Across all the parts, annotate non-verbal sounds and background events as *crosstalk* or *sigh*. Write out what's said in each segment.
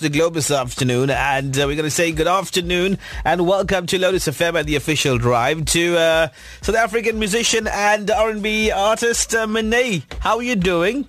the globe this afternoon, and uh, we're going to say good afternoon and welcome to Lotus FM at the official drive to uh, South African musician and R&B artist uh, Menaii. How are you doing?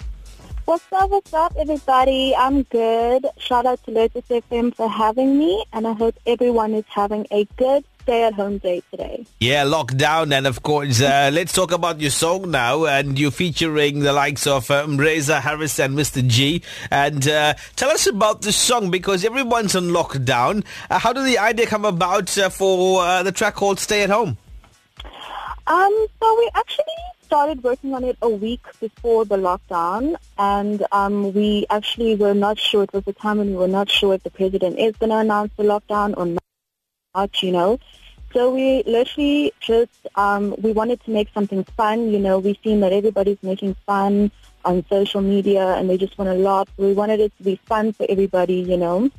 What's up, what's up, everybody? I'm good. Shout out to Lotus FM for having me, and I hope everyone is having a good stay-at-home day today. Yeah, lockdown, and of course, uh, let's talk about your song now. And you're featuring the likes of um, Reza Harris and Mr. G. And uh, tell us about the song because everyone's on lockdown. Uh, how did the idea come about uh, for uh, the track called "Stay at Home"? Um, so we actually started working on it a week before the lockdown, and um, we actually were not sure. It was the time when we were not sure if the president is going to announce the lockdown or not. You know, so we literally just um, we wanted to make something fun. You know, we've seen that everybody's making fun on social media, and they just want to laugh. We wanted it to be fun for everybody. You know,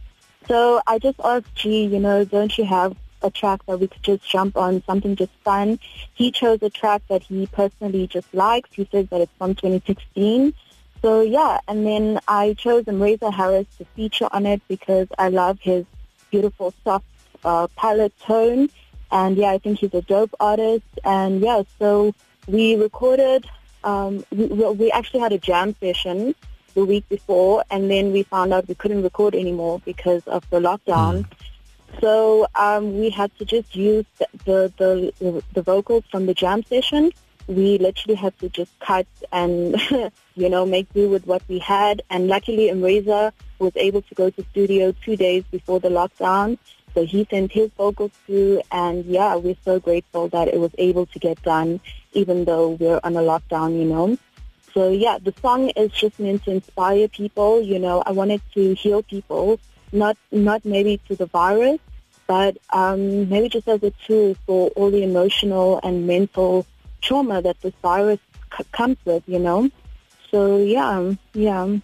so I just asked G, you know, don't you have a track that we could just jump on, something just fun. He chose a track that he personally just likes. He says that it's from 2016. So yeah, and then I chose Reza Harris to feature on it because I love his beautiful soft uh, palette tone. And yeah, I think he's a dope artist. And yeah, so we recorded, um, we, we actually had a jam session the week before and then we found out we couldn't record anymore because of the lockdown. Mm. So um, we had to just use the, the, the, the vocals from the jam session. We literally had to just cut and, *laughs* you know, make do with what we had. And luckily, Mreyza was able to go to studio two days before the lockdown. So he sent his vocals through, and yeah, we're so grateful that it was able to get done, even though we're on a lockdown, you know. So yeah, the song is just meant to inspire people. You know, I wanted to heal people not not maybe to the virus, but um, maybe just as a tool for all the emotional and mental trauma that this virus c- comes with, you know. So yeah, yeah.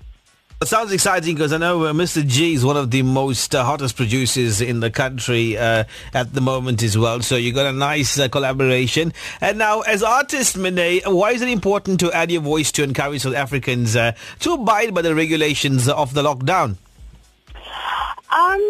It sounds exciting because I know uh, Mr. G is one of the most uh, hottest producers in the country uh, at the moment as well. So you got a nice uh, collaboration. And now, as artist, Menaii, why is it important to add your voice to encourage South Africans uh, to abide by the regulations of the lockdown? Um,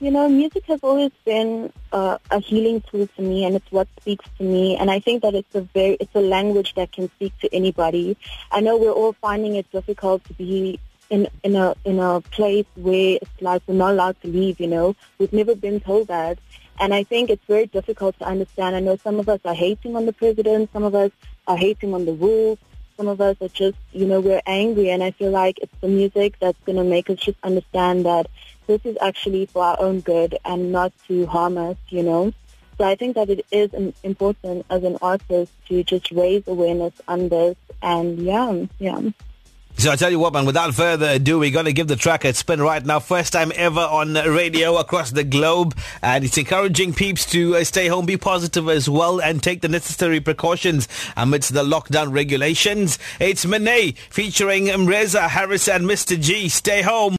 you know, music has always been uh, a healing tool to me, and it's what speaks to me. And I think that it's a very, it's a language that can speak to anybody. I know we're all finding it difficult to be in in a in a place where it's like we're not allowed to leave. You know, we've never been told that, and I think it's very difficult to understand. I know some of us are hating on the president, some of us are hating on the rules, some of us are just, you know, we're angry, and I feel like it's the music that's going to make us just understand that this is actually for our own good and not to harm us, you know. So I think that it is important as an artist to just raise awareness on this, and yeah, yeah. So I tell you what, man, without further ado, we're going to give the track a spin right now. First time ever on radio across the globe. And it's encouraging peeps to uh, stay home, be positive as well, and take the necessary precautions amidst the lockdown regulations. It's Menaii featuring Reza Harris and Mr. G. Stay home.